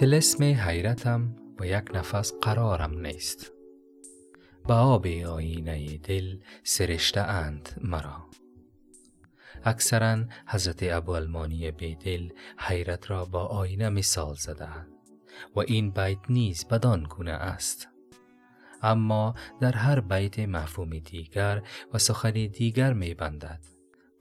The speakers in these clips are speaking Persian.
تلسم حیرتم و یک نفس قرارم نیست. به آب آینه دل سرشته اند مرا. اکثرا حضرت ابوالمانی بیدل حیرت را با آینه مثال زدند و این بیت نیز بدان گونه است. اما در هر بیت مفهوم دیگر و سخن دیگر می بندد.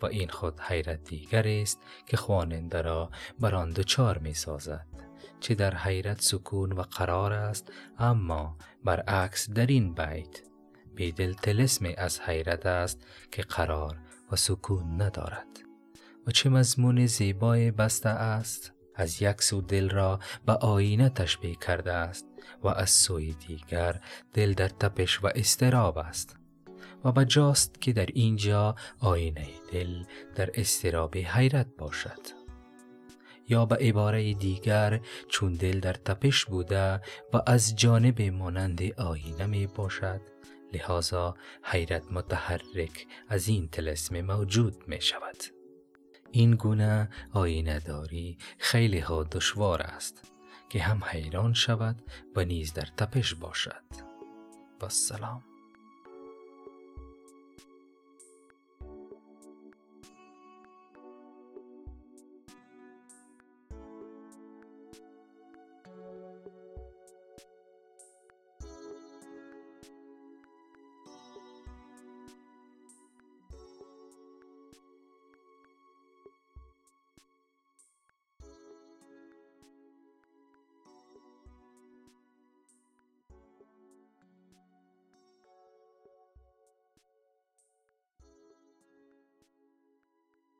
و این خود حیرت دیگر است که خواننده را بر آن دچار می سازد. چه در حیرت سکون و قرار است اما برعکس در این بیت بیدل تلسم از حیرت است که قرار و سکون ندارد. و چه مضمون زیبای بسته است از یک سو دل را به آینه تشبیه کرده است و از سوی دیگر دل در تپش و استراب است. و بجاست که در اینجا آینه دل در استراب حیرت باشد. یا به عباره دیگر چون دل در تپش بوده و از جانب مانند آینه می باشد. لحاظا حیرت متحرک از این تلسم موجود می شود. این گونه آینه داری خیلی ها دشوار است که هم حیران شود و نیز در تپش باشد. و سلام.